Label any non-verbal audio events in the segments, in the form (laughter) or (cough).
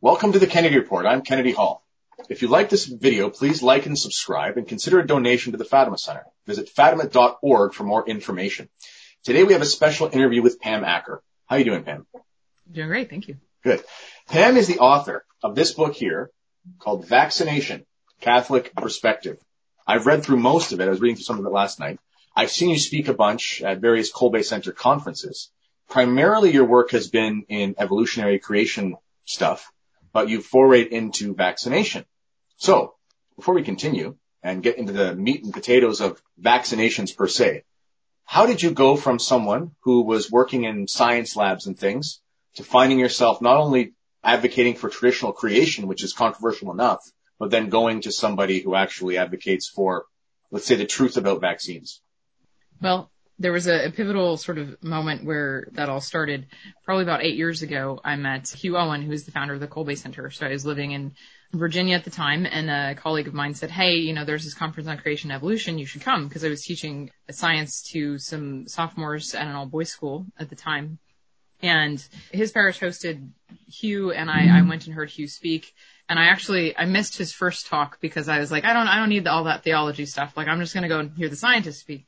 Welcome to the Kennedy Report. I'm Kennedy Hall. If you like this video, please like and subscribe and consider a donation to the Fatima Center. Visit fatima.org for more information. Today we have a special interview with Pam Acker. How are you doing, Pam? Doing great, thank you. Good. Pam is the author of this book here called Vaccination, Catholic Perspective. I've read through most of it. I was reading through some of it last night. I've seen you speak a bunch at various Kolbe Center conferences. Primarily your work has been in evolutionary creation stuff you forayed into vaccination. So before we continue and get into the meat and potatoes of vaccinations per se, how did you go from someone who was working in science labs and things to finding yourself not only advocating for traditional creation, which is controversial enough, but then going to somebody who actually advocates for, let's say, the truth about vaccines? Well, there was a, a, pivotal sort of moment where that all started. Probably about eight years ago, I met Hugh Owen, who is the founder of the Kolbe Center. So I was living in Virginia at the time, and a colleague of mine said, "Hey, you know, there's this conference on creation and evolution. You should come," because I was teaching science to some sophomores at an all-boys school at the time. And his parish hosted Hugh, and I, I went and heard Hugh speak. And I actually I missed his first talk because I was like, I don't I don't need all that theology stuff. Like I'm just going to go and hear the scientists speak.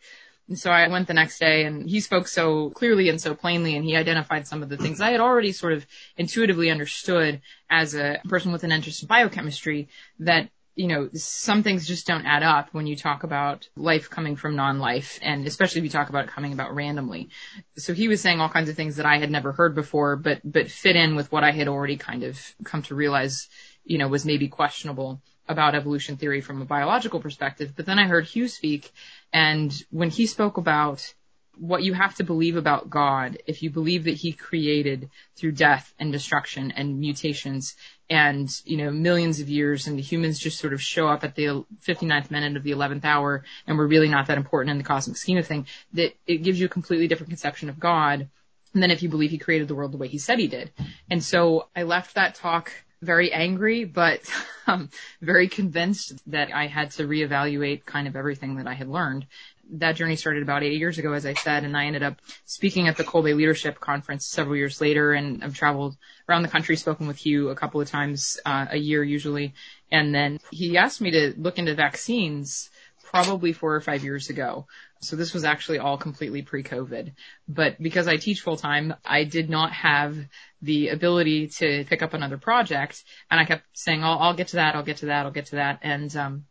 And so I went the next day and he spoke so clearly and so plainly and he identified some of the things I had already sort of intuitively understood as a person with an interest in biochemistry that you know, some things just don't add up when you talk about life coming from non-life, and especially if you talk about it coming about randomly. So he was saying all kinds of things that I had never heard before, but but fit in with what I had already kind of come to realize, you know, was maybe questionable about evolution theory from a biological perspective. But then I heard Hugh speak, and when he spoke about what you have to believe about God, if you believe that he created through death and destruction and mutations and, you know, millions of years and the humans just sort of show up at the 59th minute of the 11th hour and we're really not that important in the cosmic scheme of things, that it gives you a completely different conception of God than if you believe he created the world the way he said he did. And so I left that talk very angry, but (laughs) um, very convinced that I had to reevaluate kind of everything that I had learned. That journey started about eight years ago, as I said, and I ended up speaking at the Kolbe Leadership Conference several years later, and I've traveled around the country, spoken with Hugh a couple of times uh, a year usually, and then he asked me to look into vaccines probably four or five years ago. So this was actually all completely pre-COVID. But because I teach full time, I did not have the ability to pick up another project. And I kept saying, I'll, I'll get to that, I'll get to that, I'll get to that. And, um,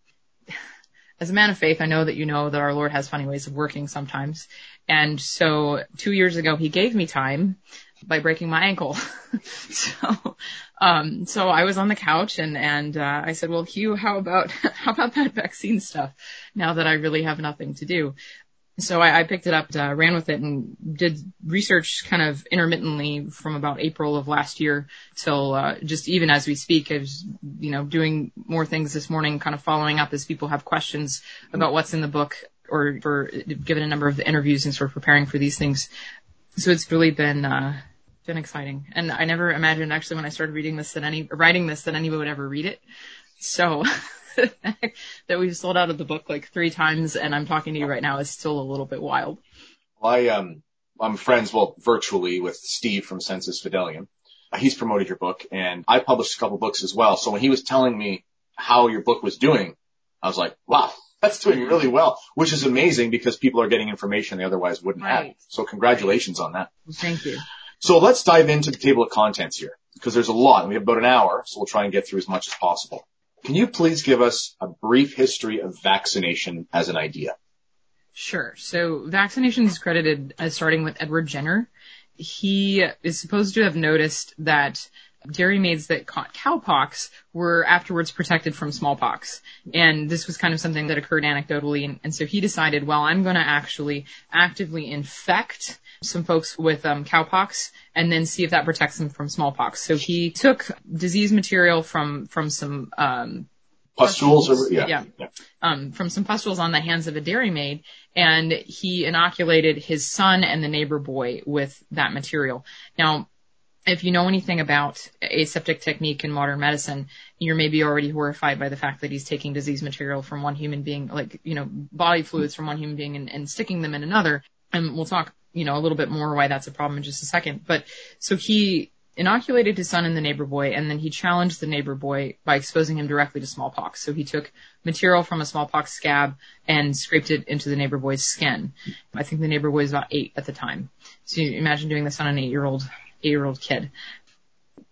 (sighs) as a man of faith, I know that you know that our Lord has funny ways of working sometimes. And so two years ago, he gave me time by breaking my ankle. (laughs) so, um, so I was on the couch and, and, uh, I said, well, Hugh, how about, (laughs) how about that vaccine stuff now that I really have nothing to do? So I, I picked it up, uh, ran with it and did research kind of intermittently from about April of last year till, uh, just even as we speak, I was, you know, doing more things this morning, kind of following up as people have questions about what's in the book or for given a number of the interviews and sort of preparing for these things. So it's really been, uh, been exciting. And I never imagined actually when I started reading this that any, writing this that anyone would ever read it. So (laughs) that we've sold out of the book like three times and I'm talking to you right now is still a little bit wild. Well, I, um, I'm friends, well, virtually with Steve from Sensus Fidelium. He's promoted your book and I published a couple books as well. So when he was telling me how your book was doing, I was like, wow, that's doing really well, which is amazing because people are getting information they otherwise wouldn't right. have. So congratulations on that. Thank you. So let's dive into the table of contents here because there's a lot. And we have about an hour, so we'll try and get through as much as possible. Can you please give us a brief history of vaccination as an idea? Sure. So vaccination is credited as starting with Edward Jenner. He is supposed to have noticed that dairy maids that caught cowpox were afterwards protected from smallpox. And this was kind of something that occurred anecdotally. And, and so he decided, well, I'm going to actually actively infect some folks with um, cowpox and then see if that protects them from smallpox. So he took disease material from from some um, pustules, pustules yeah, yeah, yeah. Um, from some pustules on the hands of a dairymaid, and he inoculated his son and the neighbor boy with that material. Now, if you know anything about aseptic technique in modern medicine, you're maybe already horrified by the fact that he's taking disease material from one human being, like, you know, body fluids from one human being and, and sticking them in another. And we'll talk you know, a little bit more why that's a problem in just a second. But so he inoculated his son and the neighbor boy, and then he challenged the neighbor boy by exposing him directly to smallpox. So he took material from a smallpox scab and scraped it into the neighbor boy's skin. I think the neighbor boy was about eight at the time. So you imagine doing this on an eight-year-old, eight-year-old kid.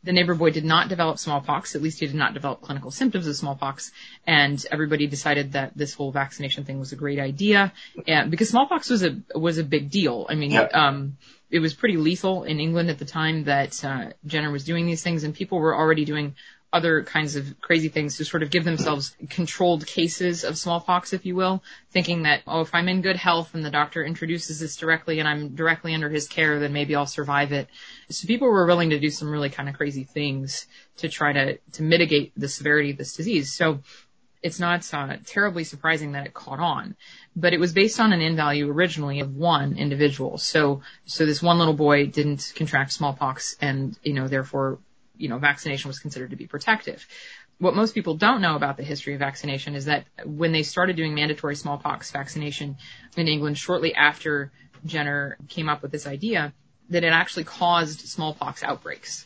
The neighbor boy did not develop smallpox, at least he did not develop clinical symptoms of smallpox, and everybody decided that this whole vaccination thing was a great idea, and because smallpox was a was a big deal. I mean, Yeah. um, it was pretty lethal in England at the time that uh, Jenner was doing these things, and people were already doing other kinds of crazy things to sort of give themselves controlled cases of smallpox, if you will, thinking that, oh, if I'm in good health and the doctor introduces this directly and I'm directly under his care, then maybe I'll survive it. So people were willing to do some really kind of crazy things to try to, to mitigate the severity of this disease. So it's not uh, terribly surprising that it caught on, but it was based on an N value originally of one individual. So, so this one little boy didn't contract smallpox and, you know, therefore, you know, vaccination was considered to be protective. What most people don't know about the history of vaccination is that when they started doing mandatory smallpox vaccination in England shortly after Jenner came up with this idea, that it actually caused smallpox outbreaks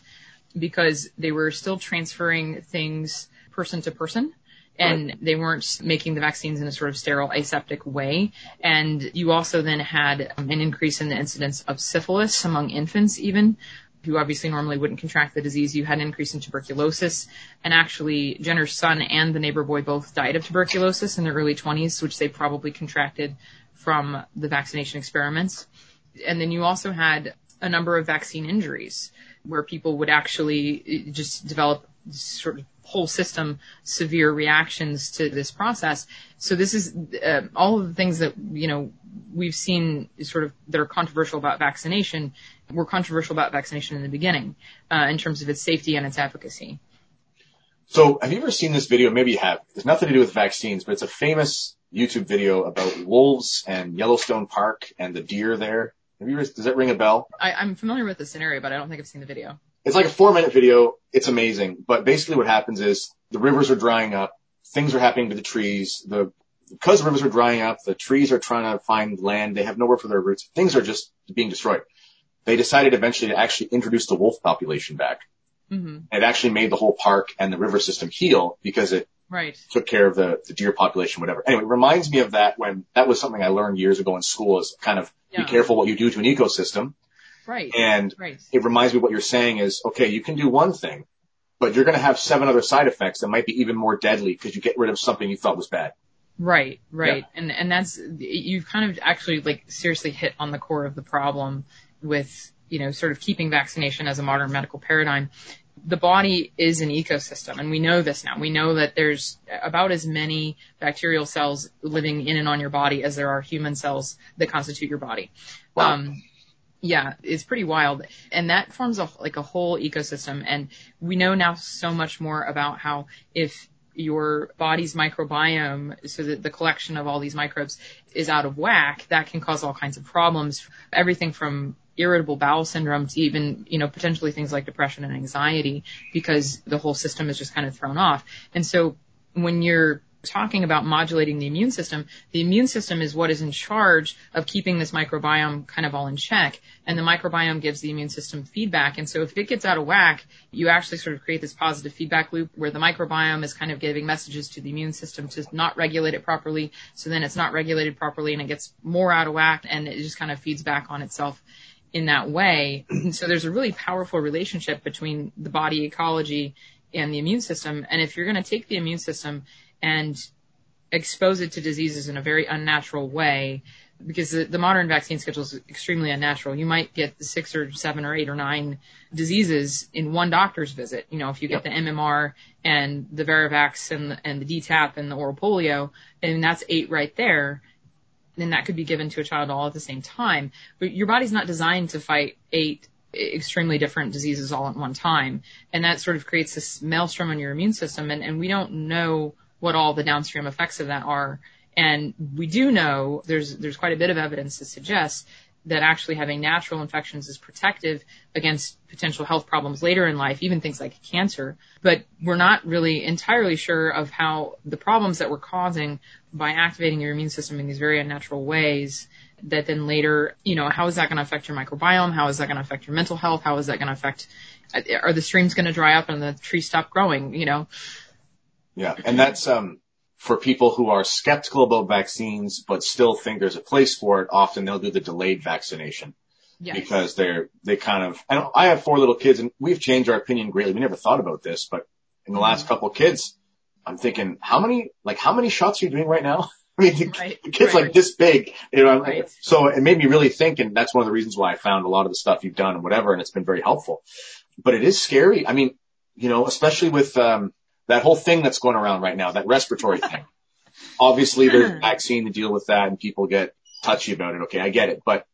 because they were still transferring things person to person and they weren't making the vaccines in a sort of sterile aseptic way. And you also then had an increase in the incidence of syphilis among infants even who obviously normally wouldn't contract the disease. You had an increase in tuberculosis and actually Jenner's son and the neighbor boy both died of tuberculosis in their early 20s, which they probably contracted from the vaccination experiments. And then you also had a number of vaccine injuries where people would actually uh, just develop sort of whole system severe reactions to this process. So this is uh, all of the things that you know we've seen sort of that are controversial about vaccination were controversial about vaccination in the beginning uh, in terms of its safety and its efficacy. So have you ever seen this video? Maybe you have. It's nothing to do with vaccines, but it's a famous YouTube video about wolves and Yellowstone Park and the deer there. Have you ever, does that ring a bell? I, I'm familiar with the scenario, but I don't think I've seen the video. It's like a four minute video. It's amazing. But basically what happens is the rivers are drying up. Things are happening to the trees. The, because the rivers are drying up, the trees are trying to find land. They have nowhere for their roots. Things are just being destroyed. They decided eventually to actually introduce the wolf population back. hmm It actually made the whole park and the river system heal because it Right. took care of the, the deer population, whatever. Anyway, it reminds me of that when that was something I learned years ago in school is kind of Yeah. be careful what you do to an ecosystem. Right. And Right. it reminds me what you're saying is, okay, you can do one thing, but you're going to have seven other side effects that might be even more deadly because you get rid of something you thought was bad. Right, right. And and that's you've kind of actually like seriously hit on the core of the problem with, you know, sort of keeping vaccination as a modern medical paradigm. The body is an ecosystem and we know this now. We know that there's about as many bacterial cells living in and on your body as there are human cells that constitute your body. Wow. Um, yeah, it's pretty wild. And that forms a, like a whole ecosystem. And we know now so much more about how if your body's microbiome, so that the collection of all these microbes is out of whack, that can cause all kinds of problems. Everything from irritable bowel syndrome to even, you know, potentially things like depression and anxiety because the whole system is just kind of thrown off. And so when you're talking about modulating the immune system, the immune system is what is in charge of keeping this microbiome kind of all in check. And the microbiome gives the immune system feedback. And so if it gets out of whack, you actually sort of create this positive feedback loop where the microbiome is kind of giving messages to the immune system to not regulate it properly. So then it's not regulated properly and it gets more out of whack and it just kind of feeds back on itself in that way. so there's a really powerful relationship between the body ecology and the immune system. And if you're going to take the immune system and expose it to diseases in a very unnatural way, because the, the modern vaccine schedule is extremely unnatural. You might get six or seven or eight or nine diseases in one doctor's visit. You know, if you get the MMR and the Varivax and the, and the DTaP and the oral polio, and that's eight right there then that could be given to a child all at the same time. But your body's not designed to fight eight extremely different diseases all at one time. And that sort of creates this maelstrom on your immune system. And, and we don't know what all the downstream effects of that are. And we do know there's, there's quite a bit of evidence to suggest that actually having natural infections is protective against potential health problems later in life, even things like cancer. But we're not really entirely sure of how the problems that we're causing by activating your immune system in these very unnatural ways that then later, you know, how is that going to affect your microbiome? How is that going to affect your mental health? How is that going to affect are the streams going to dry up and the trees stop growing? You know? Yeah. And that's, um, for people who are skeptical about vaccines, but still think there's a place for it. Often they'll do the delayed vaccination. Yes. Because they're, they kind of, and I have four little kids and we've changed our opinion greatly. We never thought about this, but in the mm-hmm. last couple of kids, I'm thinking, how many, like how many shots are you doing right now? (laughs) I mean, the, right, the kid's right. like this big, you know, right. so it made me really think, and that's one of the reasons why I found a lot of the stuff you've done and whatever, and it's been very helpful. But it is scary. I mean, you know, especially with, um, that whole thing that's going around right now, that respiratory (laughs) thing. Obviously there's a vaccine to deal with that and people get touchy about it. Okay. I get it, but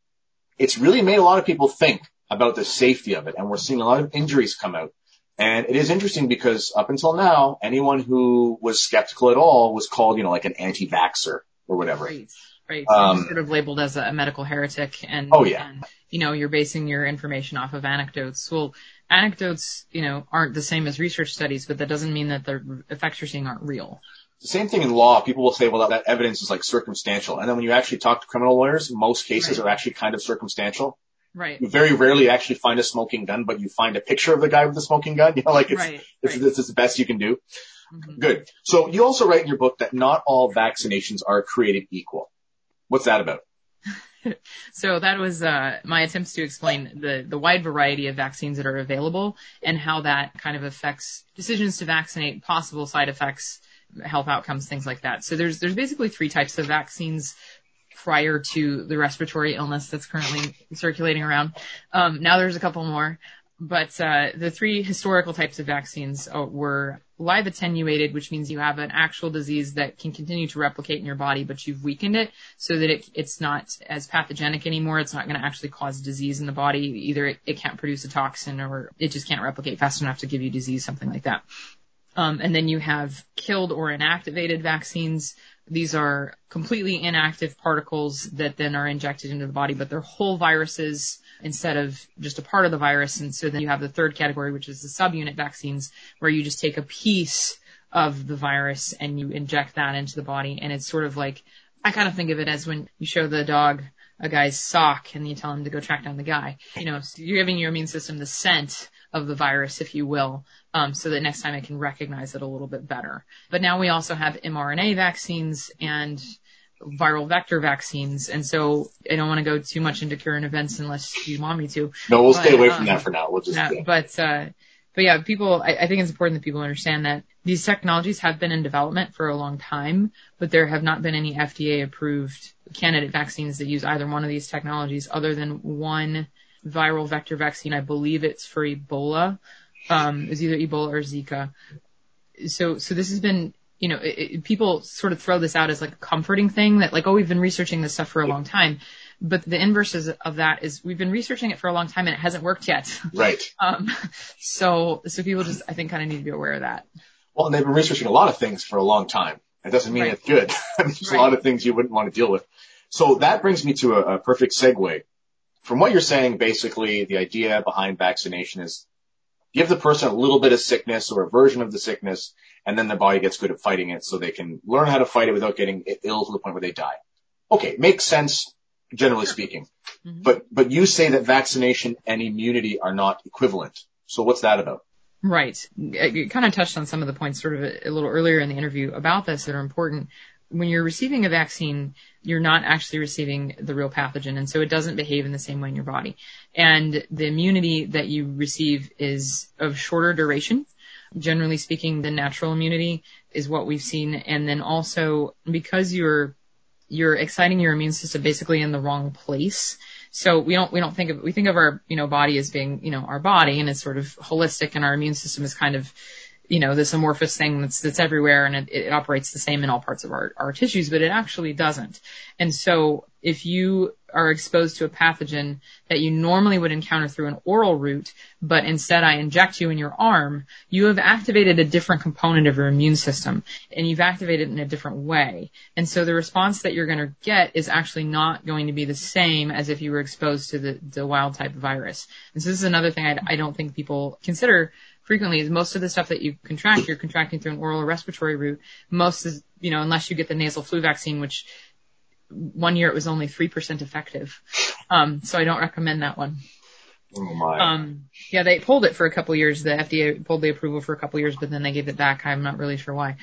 it's really made a lot of people think about the safety of it. And we're seeing a lot of injuries come out. And it is interesting because up until now, anyone who was skeptical at all was called, you know, like an anti-vaxxer or whatever. Right. Right. So um, sort of labeled as a medical heretic and, oh yeah. And, you know, you're basing your information off of anecdotes. Well, anecdotes, you know, aren't the same as research studies, but that doesn't mean that the effects you're seeing aren't real. The same thing in law. People will say, well, that, that evidence is like circumstantial. And then when you actually talk to criminal lawyers, most cases right. are actually kind of circumstantial. Right. You very rarely actually find a smoking gun, but you find a picture of the guy with the smoking gun. (laughs) You know, like it's, right. it's, right. it's, it's the best you can do. Mm-hmm. Good. So you also write in your book that not all vaccinations are created equal. What's that about? (laughs) so that was uh, my attempts to explain the the wide variety of vaccines that are available and how that kind of affects decisions to vaccinate, possible side effects, health outcomes, things like that. So there's there's basically three types of vaccines prior to the respiratory illness that's currently circulating around. Um, now there's a couple more, but uh, the three historical types of vaccines uh, were live attenuated, which means you have an actual disease that can continue to replicate in your body, but you've weakened it so that it, it's not as pathogenic anymore. It's not going to actually cause disease in the body. Either it, it can't produce a toxin or it just can't replicate fast enough to give you disease, something like that. Um, and then you have killed or inactivated vaccines. These are completely inactive particles that then are injected into the body, but they're whole viruses instead of just a part of the virus. And so then you have the third category, which is the subunit vaccines, where you just take a piece of the virus and you inject that into the body. And it's sort of like, I kind of think of it as when you show the dog a guy's sock and you tell him to go track down the guy. You know, so you're giving your immune system the scent of the virus, if you will, um, so that next time it can recognize it a little bit better. But now we also have mRNA vaccines and viral vector vaccines. And so I don't want to go too much into current events unless you want me to. No, we'll but, stay away from um, that for now. We'll just, yeah, but, uh, but yeah, people, I, I think it's important that people understand that these technologies have been in development for a long time, but there have not been any FDA approved candidate vaccines that use either one of these technologies other than one viral vector vaccine. I believe it's for Ebola. Um, it's either Ebola or Zika. So, so this has been, you know, it, it, people sort of throw this out as like a comforting thing that like, oh, we've been researching this stuff for a long time. But the inverse of that is we've been researching it for a long time and it hasn't worked yet. (laughs) Right. Um, so, so people just, I think kind of need to be aware of that. Well, and they've been researching a lot of things for a long time. It doesn't mean right. it's good. (laughs) There's right. a lot of things you wouldn't want to deal with. So that brings me to a, a perfect segue from what you're saying, basically the idea behind vaccination is give the person a little bit of sickness or a version of the sickness, and then their body gets good at fighting it so they can learn how to fight it without getting ill to the point where they die. Okay, makes sense, generally speaking. Mm-hmm. But, but you say that vaccination and immunity are not equivalent. So what's that about? Right. You kind of touched on some of the points sort of a, a little earlier in the interview about this that are important when you're receiving a vaccine, you're not actually receiving the real pathogen, and so it doesn't behave in the same way in your body. And the immunity that you receive is of shorter duration. Generally speaking, the natural immunity is what we've seen, and then also because you're you're exciting your immune system basically in the wrong place. So we don't we don't think of we think of our you know body as being you know our body and it's sort of holistic, and our immune system is kind of you know, this amorphous thing that's, that's everywhere and it, it operates the same in all parts of our, our tissues, but it actually doesn't. And so if you are exposed to a pathogen that you normally would encounter through an oral route, but instead I inject you in your arm, you have activated a different component of your immune system and you've activated it in a different way. And so the response that you're going to get is actually not going to be the same as if you were exposed to the, the wild type virus. And so this is another thing I, I don't think people consider frequently is most of the stuff that you contract, you're contracting through an oral or respiratory route. Most is, you know, unless you get the nasal flu vaccine, which one year it was only 3% effective. Um, so I don't recommend that one. Oh my. Um, yeah, they pulled it for a couple years. The FDA pulled the approval for a couple years, but then they gave it back. I'm not really sure why.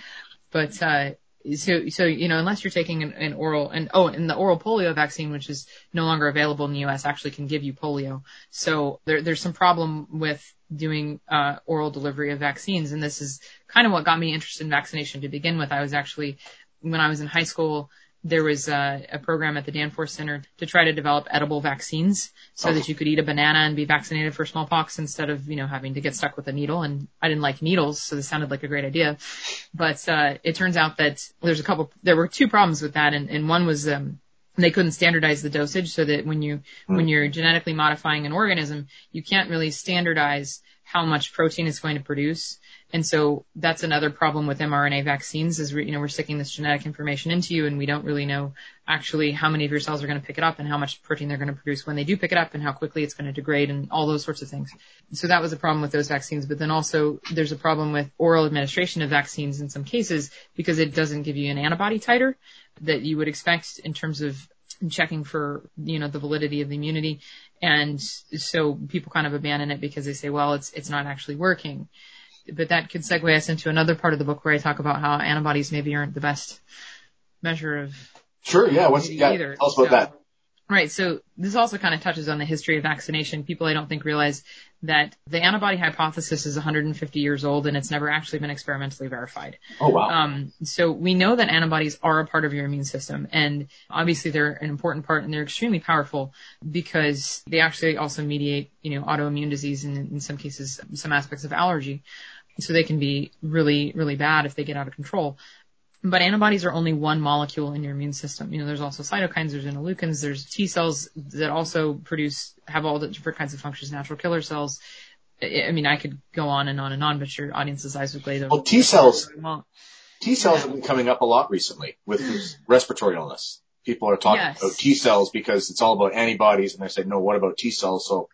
But, uh, so, so, you know, unless you're taking an, an oral and, oh, and the oral polio vaccine, which is no longer available in the U.S., actually can give you polio. So there, there's some problem with doing, uh, oral delivery of vaccines. And this is kind of what got me interested in vaccination to begin with. I was actually, when I was in high school, there was a, a, program at the Danforth Center to try to develop edible vaccines so that you could eat a banana and be vaccinated for smallpox instead of, you know, having to get stuck with a needle. And I didn't like needles, so this sounded like a great idea. But, uh, it turns out that there's a couple, there were two problems with that. And, and one was, um, they couldn't standardize the dosage so that when you, mm. when you're genetically modifying an organism, you can't really standardize how much protein it's going to produce. And so that's another problem with mRNA vaccines is, you know, we're sticking this genetic information into you and we don't really know actually how many of your cells are going to pick it up and how much protein they're going to produce when they do pick it up and how quickly it's going to degrade and all those sorts of things. So that was a problem with those vaccines. But then also there's a problem with oral administration of vaccines in some cases because it doesn't give you an antibody titer that you would expect in terms of checking for, you know, the validity of the immunity. And so people kind of abandon it because they say, well, it's, it's not actually working but that could segue us into another part of the book where I talk about how antibodies maybe aren't the best measure of. Sure. Yeah. What's yeah, either. Tell us about so, that. Right. So this also kind of touches on the history of vaccination. People I don't think realize that the antibody hypothesis is 150 years old and it's never actually been experimentally verified. Oh wow. Um, so we know that antibodies are a part of your immune system and obviously they're an important part and they're extremely powerful because they actually also mediate, you know, autoimmune disease and in some cases some aspects of allergy. So they can be really, really bad if they get out of control. But antibodies are only one molecule in your immune system. You know, there's also cytokines, there's interleukins, there's T cells that also produce, have all the different kinds of functions, natural killer cells. I mean, I could go on and on and on, but your audience's eyes would glaze over. Well, T cells, T cells yeah. have been coming up a lot recently with (gasps) respiratory illness. People are talking yes. about T cells because it's all about antibodies, and they say, no, what about T cells? So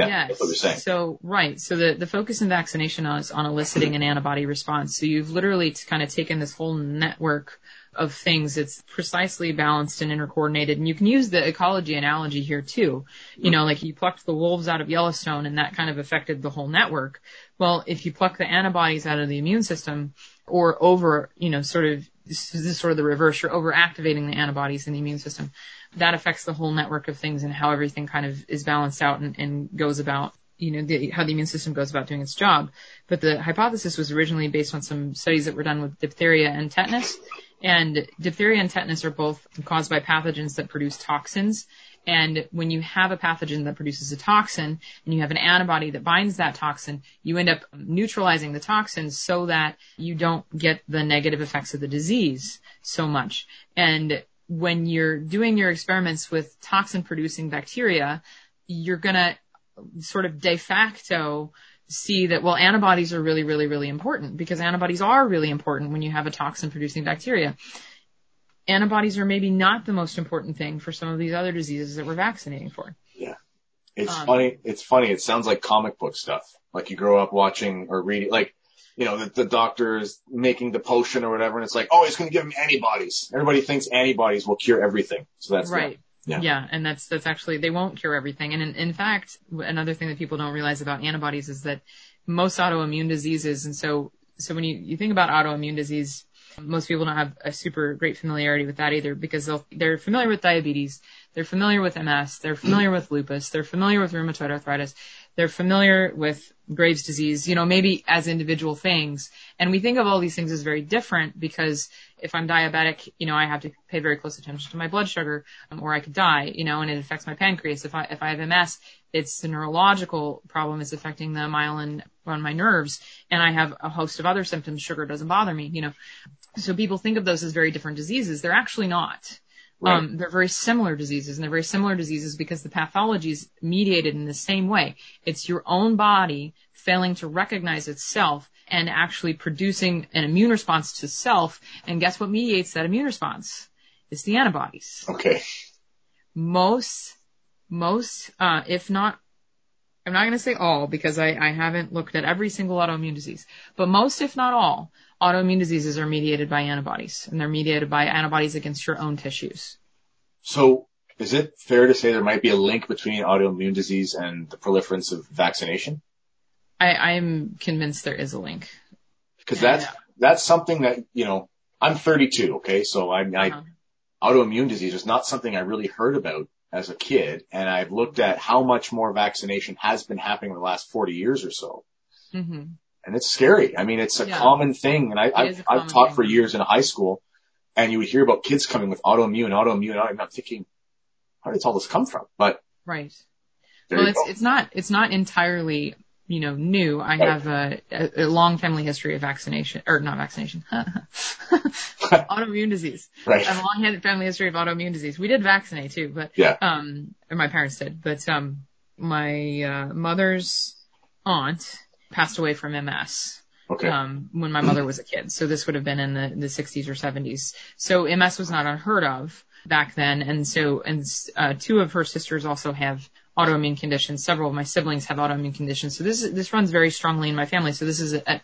yeah, yes. that's what you're saying. So, right. So the, the focus in vaccination is on eliciting an antibody response. So you've literally kind of taken this whole network of things. It's precisely balanced and intercoordinated. And you can use the ecology analogy here too. You know, like you plucked the wolves out of Yellowstone and that kind of affected the whole network. Well, if you pluck the antibodies out of the immune system or over, you know, sort of, this is sort of the reverse, you're over activating the antibodies in the immune system that affects the whole network of things and how everything kind of is balanced out and, and goes about you know, the, how the immune system goes about doing its job. But the hypothesis was originally based on some studies that were done with diphtheria and tetanus. And diphtheria and tetanus are both caused by pathogens that produce toxins. And when you have a pathogen that produces a toxin and you have an antibody that binds that toxin, you end up neutralizing the toxin so that you don't get the negative effects of the disease so much. And when you're doing your experiments with toxin producing bacteria, you're going to sort of de facto see that, well, antibodies are really, really, really important because antibodies are really important when you have a toxin producing bacteria. Antibodies are maybe not the most important thing for some of these other diseases that we're vaccinating for. Yeah. It's um, funny. It's funny. It sounds like comic book stuff. Like you grow up watching or reading, like you know, the, the doctor is making the potion or whatever, and it's like, oh, it's going to give him antibodies. Everybody thinks antibodies will cure everything. So that's right. Yeah. yeah. And that's, that's actually, they won't cure everything. And in, in fact, another thing that people don't realize about antibodies is that most autoimmune diseases, and so, so when you, you think about autoimmune disease, most people don't have a super great familiarity with that either because they'll, they're familiar with diabetes, they're familiar with MS, they're familiar with lupus, they're familiar with rheumatoid arthritis, they're familiar with Graves' disease, you know, maybe as individual things. And we think of all these things as very different because if I'm diabetic, you know, I have to pay very close attention to my blood sugar um, or I could die, you know, and it affects my pancreas. If I, if I have MS, it's the neurological problem is affecting the myelin on my nerves and I have a host of other symptoms. Sugar doesn't bother me, you know. So people think of those as very different diseases. They're actually not. Right. Um, they're very similar diseases, and they're very similar diseases because the pathology is mediated in the same way. It's your own body failing to recognize itself and actually producing an immune response to self. And guess what mediates that immune response? It's the antibodies. Okay. Most, most, uh, if not, I'm not going to say all because I, I haven't looked at every single autoimmune disease, but most, if not all, autoimmune diseases are mediated by antibodies and they're mediated by antibodies against your own tissues. So is it fair to say there might be a link between autoimmune disease and the proliferance of vaccination? I, I'm convinced there is a link. Because that's, that's something that, you know, I'm 32, okay? So I, I, uh-huh. autoimmune disease is not something I really heard about as a kid. And I've looked at how much more vaccination has been happening in the last 40 years or so. Mm-hmm. And it's scary. I mean, it's a yeah. common thing. And I, I've, I've taught thing. for years in high school and you would hear about kids coming with autoimmune, autoimmune, autoimmune. I'm thinking, where did all this come from? But right. Well, it's go. it's not it's not entirely you know new. I right. have a, a, a, long family history of vaccination or not vaccination, (laughs) (laughs) autoimmune disease. Right. I have a long family history of autoimmune disease. We did vaccinate too, but yeah. Um, my parents did, but um, my uh, mother's aunt passed away from MS. Okay. Um, when my mother was a kid. So this would have been in the, the 60s or 70s. So MS was not unheard of back then. And so, and uh, two of her sisters also have autoimmune conditions. Several of my siblings have autoimmune conditions. So this is, this runs very strongly in my family. So this is a, a,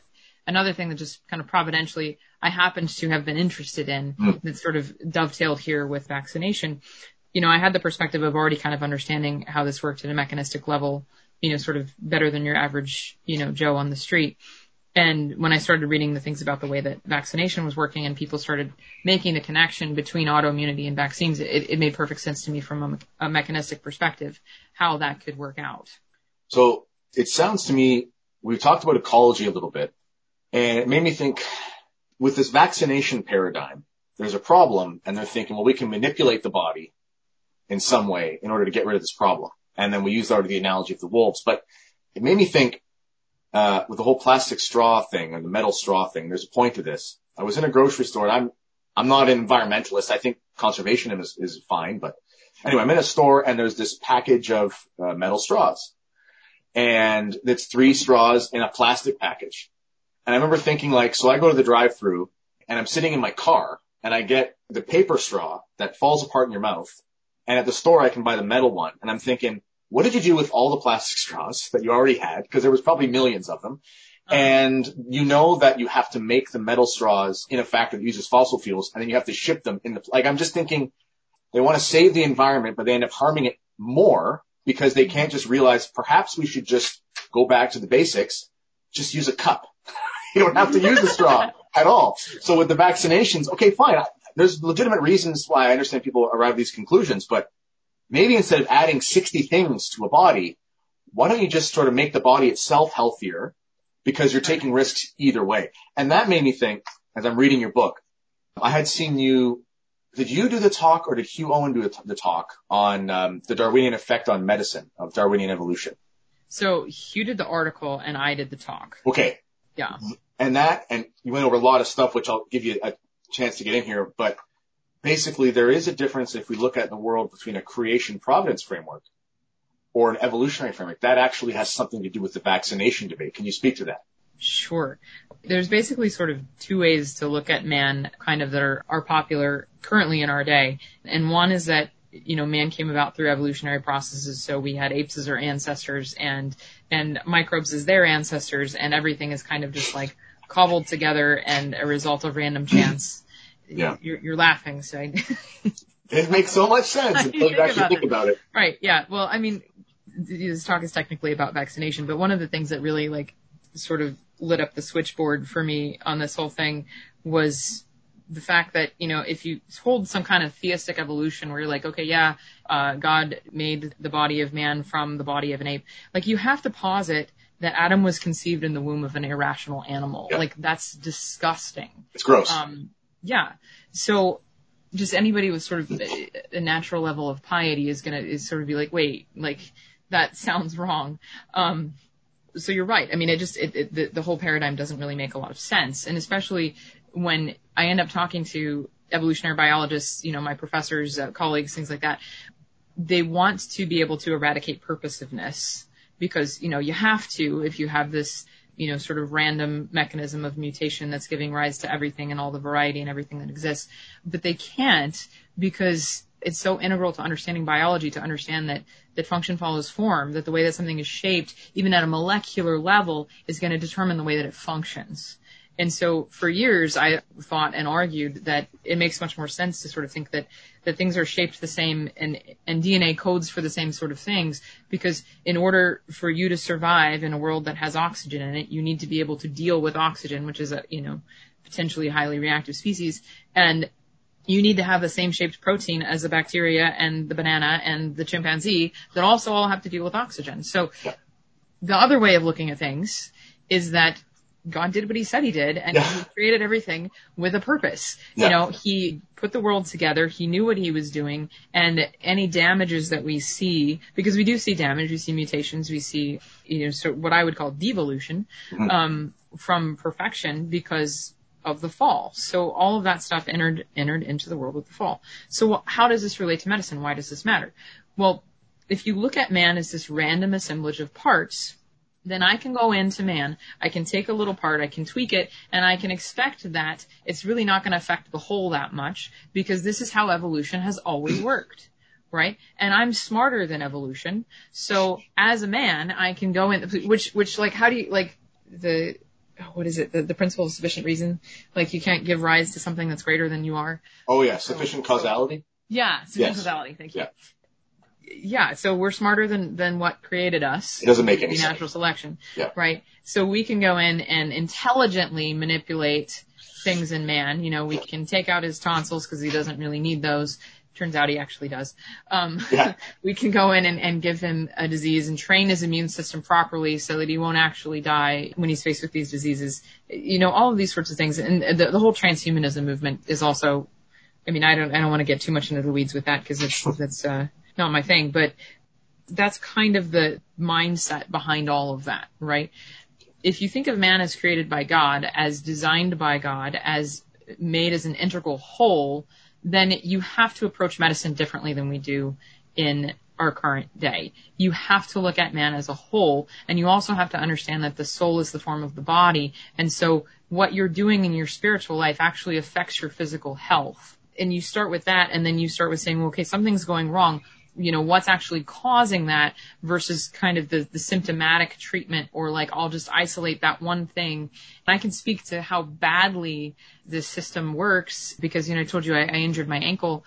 another thing that just kind of providentially I happened to have been interested in mm. that sort of dovetailed here with vaccination. You know, I had the perspective of already kind of understanding how this worked at a mechanistic level, you know, sort of better than your average, you know, Joe on the street. And when I started reading the things about the way that vaccination was working and people started making the connection between autoimmunity and vaccines, it, it made perfect sense to me from a, a, mechanistic perspective how that could work out. So it sounds to me, we've talked about ecology a little bit, and it made me think with this vaccination paradigm, there's a problem, and they're thinking, well, we can manipulate the body in some way in order to get rid of this problem. And then we use already the analogy of the wolves. But it made me think uh, with the whole plastic straw thing and the metal straw thing, there's a point to this. I was in a grocery store and I'm, I'm not an environmentalist. I think conservation is, is fine, but anyway, I'm in a store and there's this package of uh, metal straws and it's three straws in a plastic package. And I remember thinking like, so I go to the drive through and I'm sitting in my car and I get the paper straw that falls apart in your mouth. And at the store I can buy the metal one. And I'm thinking, what did you do with all the plastic straws that you already had? Because there was probably millions of them. Uh-huh. And you know that you have to make the metal straws in a factory that uses fossil fuels and then you have to ship them in the, like I'm just thinking they want to save the environment, but they end up harming it more because they can't just realize perhaps we should just go back to the basics, just use a cup. (laughs) you don't have to use the straw (laughs) at all. So with the vaccinations, okay, fine. There's legitimate reasons why I understand people arrive at these conclusions, but maybe instead of adding 60 things to a body, why don't you just sort of make the body itself healthier because you're taking risks either way. And that made me think as I'm reading your book, I had seen you, did you do the talk or did Hugh Owen do the talk on um, the Darwinian effect on medicine of Darwinian evolution? So Hugh did the article and I did the talk. Okay. Yeah. And that, and you went over a lot of stuff, which I'll give you a chance to get in here, but basically there is a difference if we look at the world between a creation providence framework or an evolutionary framework. That actually has something to do with the vaccination debate. Can you speak to that? Sure. There's basically sort of two ways to look at man kind of that are, are popular currently in our day. And one is that, you know, man came about through evolutionary processes. So we had apes as our ancestors and, and microbes as their ancestors and everything is kind of just like cobbled together and a result of random chance yeah. You're, you're laughing, so I, (laughs) it makes so much sense until you actually think about it. Right. Yeah. Well, I mean, this talk is technically about vaccination, but one of the things that really like sort of lit up the switchboard for me on this whole thing was the fact that, you know, if you hold some kind of theistic evolution where you're like, okay, yeah, uh, God made the body of man from the body of an ape, like you have to posit that Adam was conceived in the womb of an irrational animal. Like that's disgusting. It's gross. Um, yeah. So just anybody with sort of a natural level of piety is gonna is sort of be like, wait, like that sounds wrong. Um, so you're right. I mean, it just it, it, the, the whole paradigm doesn't really make a lot of sense, and especially when I end up talking to evolutionary biologists, you know, my professors, uh, colleagues, things like that. They want to be able to eradicate purposiveness because you know you have to if you have this you know, sort of random mechanism of mutation that's giving rise to everything and all the variety and everything that exists. But they can't because it's so integral to understanding biology to understand that, that function follows form, that the way that something is shaped, even at a molecular level, is going to determine the way that it functions. And so for years I thought and argued that it makes much more sense to sort of think that, that things are shaped the same and, and DNA codes for the same sort of things because in order for you to survive in a world that has oxygen in it, you need to be able to deal with oxygen, which is a, you know, potentially highly reactive species. And you need to have the same shaped protein as the bacteria and the banana and the chimpanzee that also all have to deal with oxygen. So the other way of looking at things is that God did what he said he did and Yeah. he created everything with a purpose. Yeah. You know, he put the world together, he knew what he was doing and any damages that we see, because we do see damage, we see mutations, we see, you know, so what I would call devolution, Mhm. um, from perfection because of the fall. So all of that stuff entered, entered into the world with the fall. So how does this relate to medicine? Why does this matter? Well, if you look at man as this random assemblage of parts, then I can go into man, I can take a little part, I can tweak it, and I can expect that it's really not going to affect the whole that much because this is how evolution has always (clears throat) worked. Right? And I'm smarter than evolution. So as a man, I can go in, which, which like, how do you, like, the, what is it? The, the principle of sufficient reason? Like you can't give rise to something that's greater than you are. Oh yeah, sufficient causality. Yeah, sufficient Yes. causality. Thank you. Yeah. Yeah, so we're smarter than than what created us. It doesn't make any sense. natural selection. Yeah. Right. So we can go in and intelligently manipulate things in man. You know, we can take out his tonsils because he doesn't really need those. Turns out he actually does. Um, Yeah. (laughs) we can go in and, and give him a disease and train his immune system properly so that he won't actually die when he's faced with these diseases. You know, all of these sorts of things. And the, the whole transhumanism movement is also, I mean, I don't, I don't want to get too much into the weeds with that because it's, that's, uh, not my thing, but that's kind of the mindset behind all of that, right? If you think of man as created by God, as designed by God, as made as an integral whole, then you have to approach medicine differently than we do in our current day. You have to look at man as a whole, and you also have to understand that the soul is the form of the body, and so what you're doing in your spiritual life actually affects your physical health. And you start with that, and then you start with saying, well, okay, something's going wrong you know, what's actually causing that versus kind of the, the symptomatic treatment or like I'll just isolate that one thing. And I can speak to how badly this system works because, you know, I told you I, I injured my ankle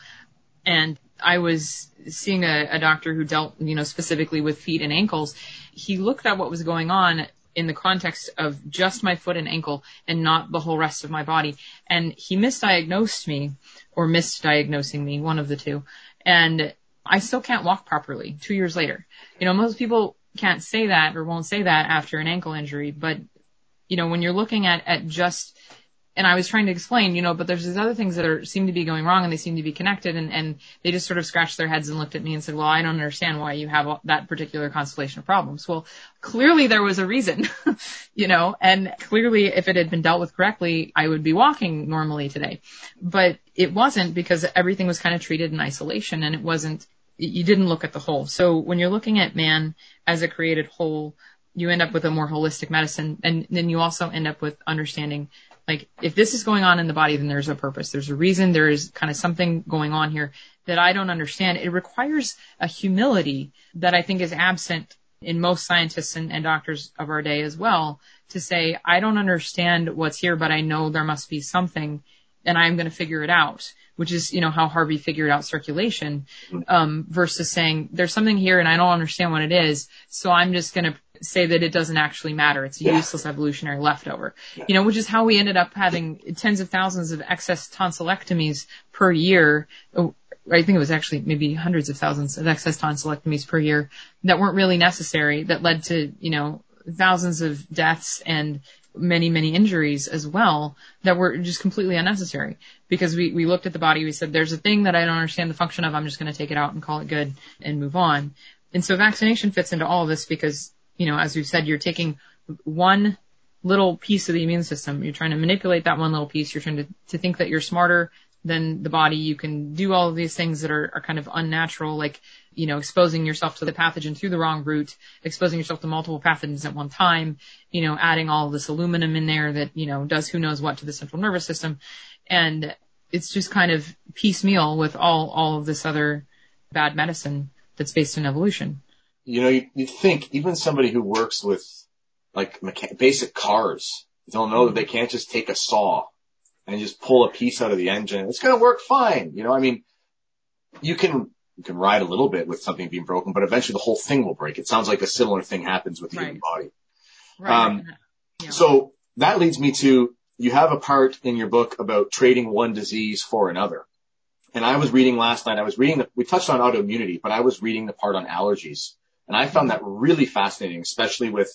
and I was seeing a, a doctor who dealt, you know, specifically with feet and ankles. He looked at what was going on in the context of just my foot and ankle and not the whole rest of my body. And he misdiagnosed me or misdiagnosing me, one of the two. And I still can't walk properly two years later. You know, most people can't say that or won't say that after an ankle injury, but you know, when you're looking at, at just, and I was trying to explain, you know, but there's these other things that are, seem to be going wrong and they seem to be connected and, and they just sort of scratched their heads and looked at me and said, well, I don't understand why you have that particular constellation of problems. Well, clearly there was a reason, (laughs) you know, and clearly if it had been dealt with correctly, I would be walking normally today. But it wasn't because everything was kind of treated in isolation and it wasn't, you didn't look at the whole. So when you're looking at man as a created whole, you end up with a more holistic medicine and then you also end up with understanding like if this is going on in the body then there's a purpose. There's a reason. There is kind of something going on here that i don't understand. It requires a humility that i think is absent in most scientists and, and doctors of our day as well to say i don't understand what's here but i know there must be something and i'm going to figure it out which is you know how harvey figured out circulation um, versus saying there's something here and i don't understand what it is so i'm just going to say that it doesn't actually matter. It's a Yeah. useless evolutionary leftover. You know, which is how we ended up having tens of thousands of excess tonsillectomies per year. Oh, I think it was actually maybe hundreds of thousands of excess tonsillectomies per year that weren't really necessary that led to, you know, thousands of deaths and many, many injuries as well that were just completely unnecessary because we, we looked at the body, we said, there's a thing that I don't understand the function of, I'm just going to take it out and call it good and move on. And so vaccination fits into all of this because, you know, as we've said, you're taking one little piece of the immune system. You're trying to manipulate that one little piece. You're trying to, to think that you're smarter than the body. You can do all of these things that are, are kind of unnatural, like, you know, exposing yourself to the pathogen through the wrong route, exposing yourself to multiple pathogens at one time, you know, adding all this aluminum in there that, you know, does who knows what to the central nervous system. And it's just kind of piecemeal with all, all of this other bad medicine that's based in evolution. You know, you, you think even somebody who works with like mecha- basic cars, they'll know that they can't just take a saw and just pull a piece out of the engine. It's going to work fine. You know, I mean, you can you can ride a little bit with something being broken, but eventually the whole thing will break. It sounds like a similar thing happens with the Right. human body. Right. Um, Yeah. So that leads me to you have a part in your book about trading one disease for another. And I was reading last night, I was reading, the, we touched on autoimmunity, but I was reading the part on allergies. And I found that really fascinating, especially with,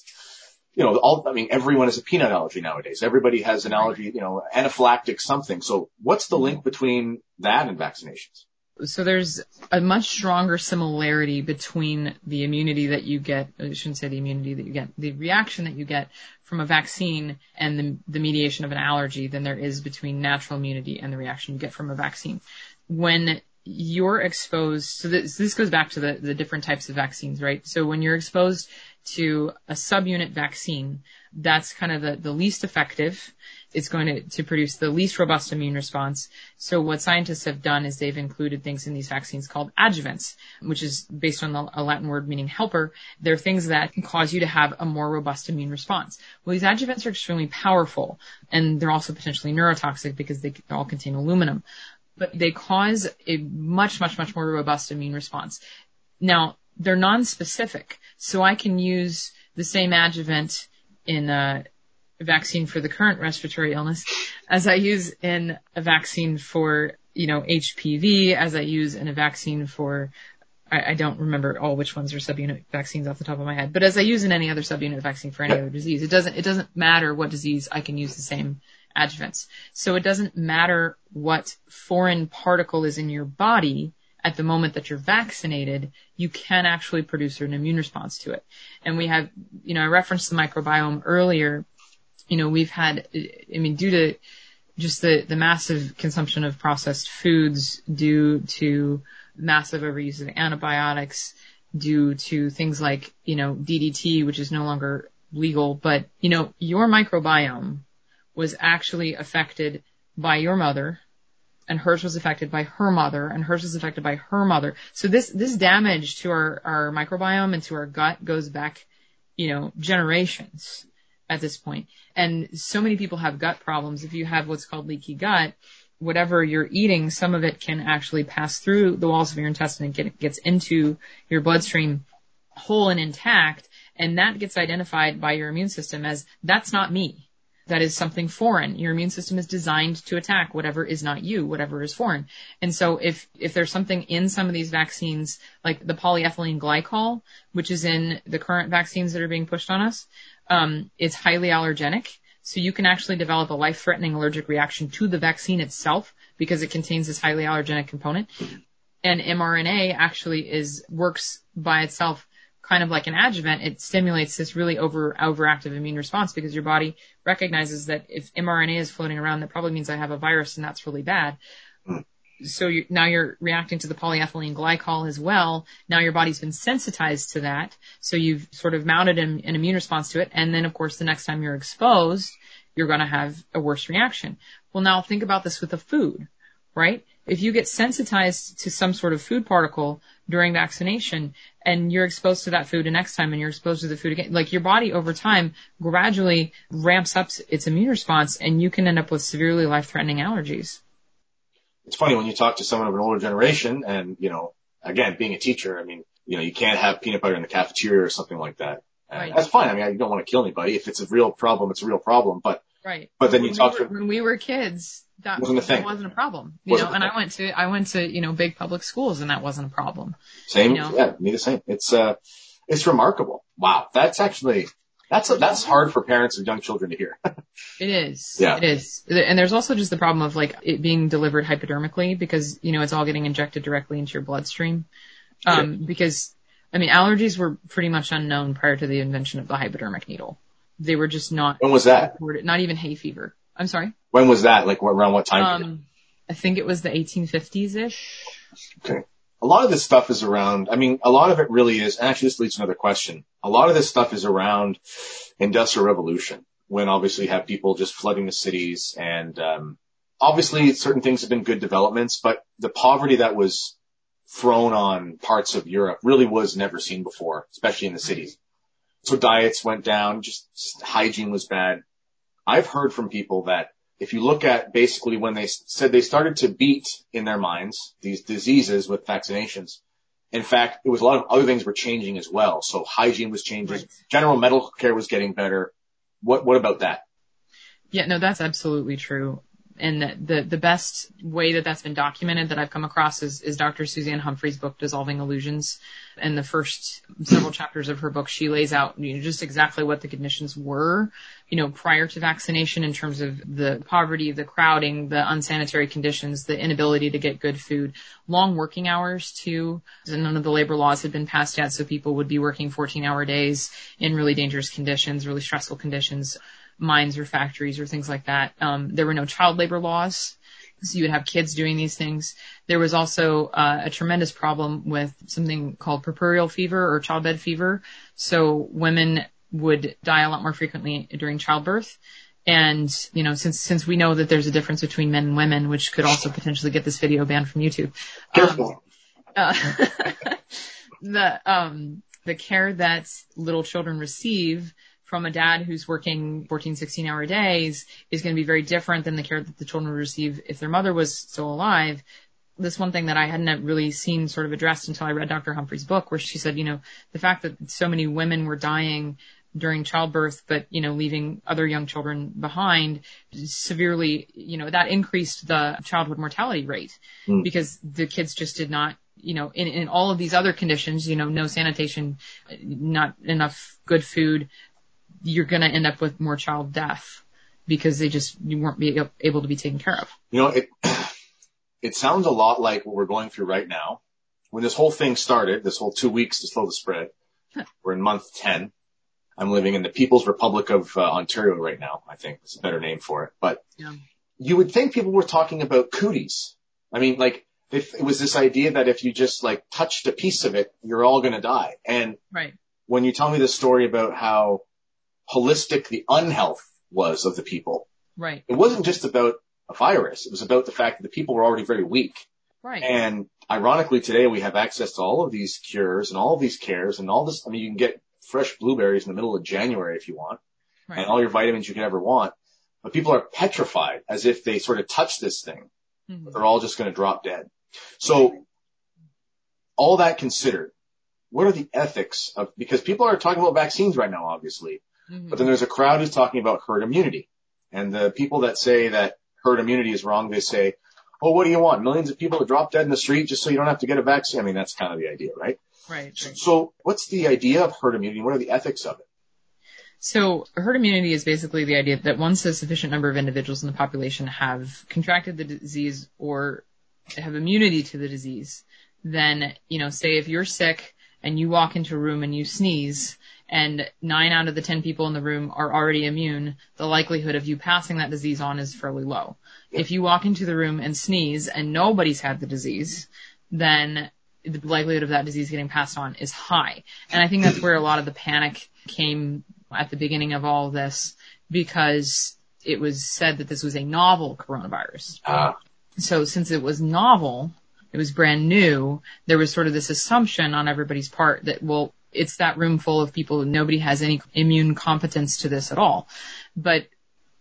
you know, all, I mean, everyone has a peanut allergy nowadays. Everybody has an allergy, you know, anaphylactic something. So what's the link mm-hmm. between that and vaccinations? so there's a much stronger similarity between the immunity that you get, I shouldn't say the immunity that you get, the reaction that you get from a vaccine and the, the mediation of an allergy than there is between natural immunity and the reaction you get from a vaccine. When you're exposed, so this, this goes back to the, the different types of vaccines, right? So when you're exposed to a subunit vaccine, that's kind of the, the least effective. It's going to, to produce the least robust immune response. So what scientists have done is they've included things in these vaccines called adjuvants, which is based on the, a Latin word meaning helper. They're things that can cause you to have a more robust immune response. Well, these adjuvants are extremely powerful and they're also potentially neurotoxic because they all contain aluminum but they cause a much, much, much more robust immune response. Now, they're non-specific, so I can use the same adjuvant in a vaccine for the current respiratory illness as I use in a vaccine for, you know, HPV, as I use in a vaccine for I, I don't remember all which ones are subunit vaccines off the top of my head, but as I use in any other subunit vaccine for any other disease, it doesn't it doesn't matter what disease I can use the same adjuvants. So it doesn't matter what foreign particle is in your body at the moment that you're vaccinated, you can actually produce an immune response to it. And we have, you know, I referenced the microbiome earlier. You know, we've had, I mean, due to just the, the massive consumption of processed foods due to massive overuse of antibiotics, due to things like, you know, DDT, which is no longer legal, but, you know, your microbiome was actually affected by your mother and hers was affected by her mother and hers was affected by her mother. So this, this damage to our, our microbiome and to our gut goes back, you know, generations at this point. And so many people have gut problems. If you have what's called leaky gut, whatever you're eating, some of it can actually pass through the walls of your intestine and get, gets into your bloodstream whole and intact. And that gets identified by your immune system as that's not me that is something foreign. Your immune system is designed to attack whatever is not you, whatever is foreign. And so if, if there's something in some of these vaccines, like the polyethylene glycol, which is in the current vaccines that are being pushed on us, um, it's highly allergenic. So you can actually develop a life-threatening allergic reaction to the vaccine itself because it contains this highly allergenic component. And mRNA actually is, works by itself kind of like an adjuvant, it stimulates this really over overactive immune response because your body recognizes that if mRNA is floating around, that probably means I have a virus and that's really bad. So you, now you're reacting to the polyethylene glycol as well. Now your body's been sensitized to that, so you've sort of mounted an, an immune response to it. And then, of course, the next time you're exposed, you're going to have a worse reaction. Well, now think about this with a food, right? If you get sensitized to some sort of food particle during vaccination and you're exposed to that food the next time and you're exposed to the food again, like your body over time gradually ramps up its immune response and you can end up with severely life-threatening allergies. It's funny when you talk to someone of an older generation and, you know, again, being a teacher, I mean, you know, you can't have peanut butter in the cafeteria or something like that. Right. That's fine. I mean, you don't want to kill anybody. If it's a real problem, it's a real problem. But Right. But then you when talk we were, to- when we were kids, that Wasn't a thing. that wasn't a problem. You Wasn't know, and I went to I went to you know big public schools, and that wasn't a problem. same, You know? yeah, me the same. It's, uh, it's remarkable. Wow. That's actually, that's, a, that's hard for parents of young children to hear. (laughs) It is. Yeah. It is. And there's also just the problem of like it being delivered hypodermically because, you know, it's all getting injected directly into your bloodstream. Um, because, I mean, allergies were pretty much unknown prior to the invention of the hypodermic needle. They were just not, when was that? reported- not even hay fever. I'm sorry. When was that? Like what, around what time? Um, I think it was the 1850s-ish. Okay. A lot of this stuff is around, I mean, a lot of it really is, and actually this leads to another question. A lot of this stuff is around industrial revolution, when obviously you have people just flooding the cities and, um, obviously certain things have been good developments, but the poverty that was thrown on parts of Europe really was never seen before, especially in the cities. So diets went down, just hygiene was bad. I've heard from people that if you look at basically when they said they started to beat in their minds these diseases with vaccinations, in fact, it was a lot of other things were changing as well. So hygiene was changing, right. general medical care was getting better. What, what about that? Yeah, no, that's absolutely true and the the best way that that's been documented that I've come across is, is Dr. Suzanne Humphries' book Dissolving Illusions. In the first several chapters of her book, she lays out you know, just exactly what the conditions were, you know, prior to vaccination in terms of the poverty, the crowding, the unsanitary conditions, the inability to get good food, long working hours too. None of the labor laws had been passed yet, so people would be working 14 hour days in really dangerous conditions, really stressful conditions mines or factories or things like that. Um, there were no child labor laws. So you would have kids doing these things. There was also uh, a tremendous problem with something called puerperal fever or childbed fever. So women would die a lot more frequently during childbirth. And, you know, since, since we know that there's a difference between men and women, which could also potentially get this video banned from YouTube. Careful. Um, uh, (laughs) the, um, the care that little children receive from a dad who's working 14, 16 hour days is going to be very different than the care that the children would receive if their mother was still alive. This one thing that I hadn't really seen sort of addressed until I read Dr. Humphries' book where she said, you know, the fact that so many women were dying during childbirth, but, you know, leaving other young children behind severely, you know, that increased the childhood mortality rate mm. because the kids just did not you know, in, in all of these other conditions, you know, no sanitation, not enough good food, you're going to end up with more child death because they just you weren't be able to be taken care of. You know, it (clears throat) it sounds a lot like what we're going through right now. When this whole thing started, this whole two weeks to slow the spread, we're in month ten. I'm living in the People's Republic of uh, Ontario right now. I think it's a better name for it. But yeah. you would think people were talking about cooties. I mean, like if it was this idea that if you just like touched a piece of it, you're all going to die. And right. when you tell me the story about how holistic the unhealth was of the people. Right. It wasn't just about a virus. It was about the fact that the people were already very weak. Right. And ironically today we have access to all of these cures and all of these cares and all this. I mean, you can get fresh blueberries in the middle of January if you want right. and all your vitamins you could ever want. But people are petrified as if they sort of touch this thing. Mm-hmm. They're all just going to drop dead. So all that considered, what are the ethics of, because people are talking about vaccines right now, obviously. Mm-hmm. But then there's a crowd who's talking about herd immunity. And the people that say that herd immunity is wrong, they say, oh, what do you want? Millions of people to drop dead in the street just so you don't have to get a vaccine? I mean, that's kind of the idea, right? Right. right. So what's the idea of herd immunity? What are the ethics of it? So herd immunity is basically the idea that once a sufficient number of individuals in the population have contracted the disease or have immunity to the disease, then, you know, say if you're sick and you walk into a room and you sneeze, and nine out of the 10 people in the room are already immune, the likelihood of you passing that disease on is fairly low. If you walk into the room and sneeze and nobody's had the disease, then the likelihood of that disease getting passed on is high. And I think that's where a lot of the panic came at the beginning of all of this because it was said that this was a novel coronavirus. Uh. So since it was novel, it was brand new, there was sort of this assumption on everybody's part that, well, it's that room full of people. Nobody has any immune competence to this at all. But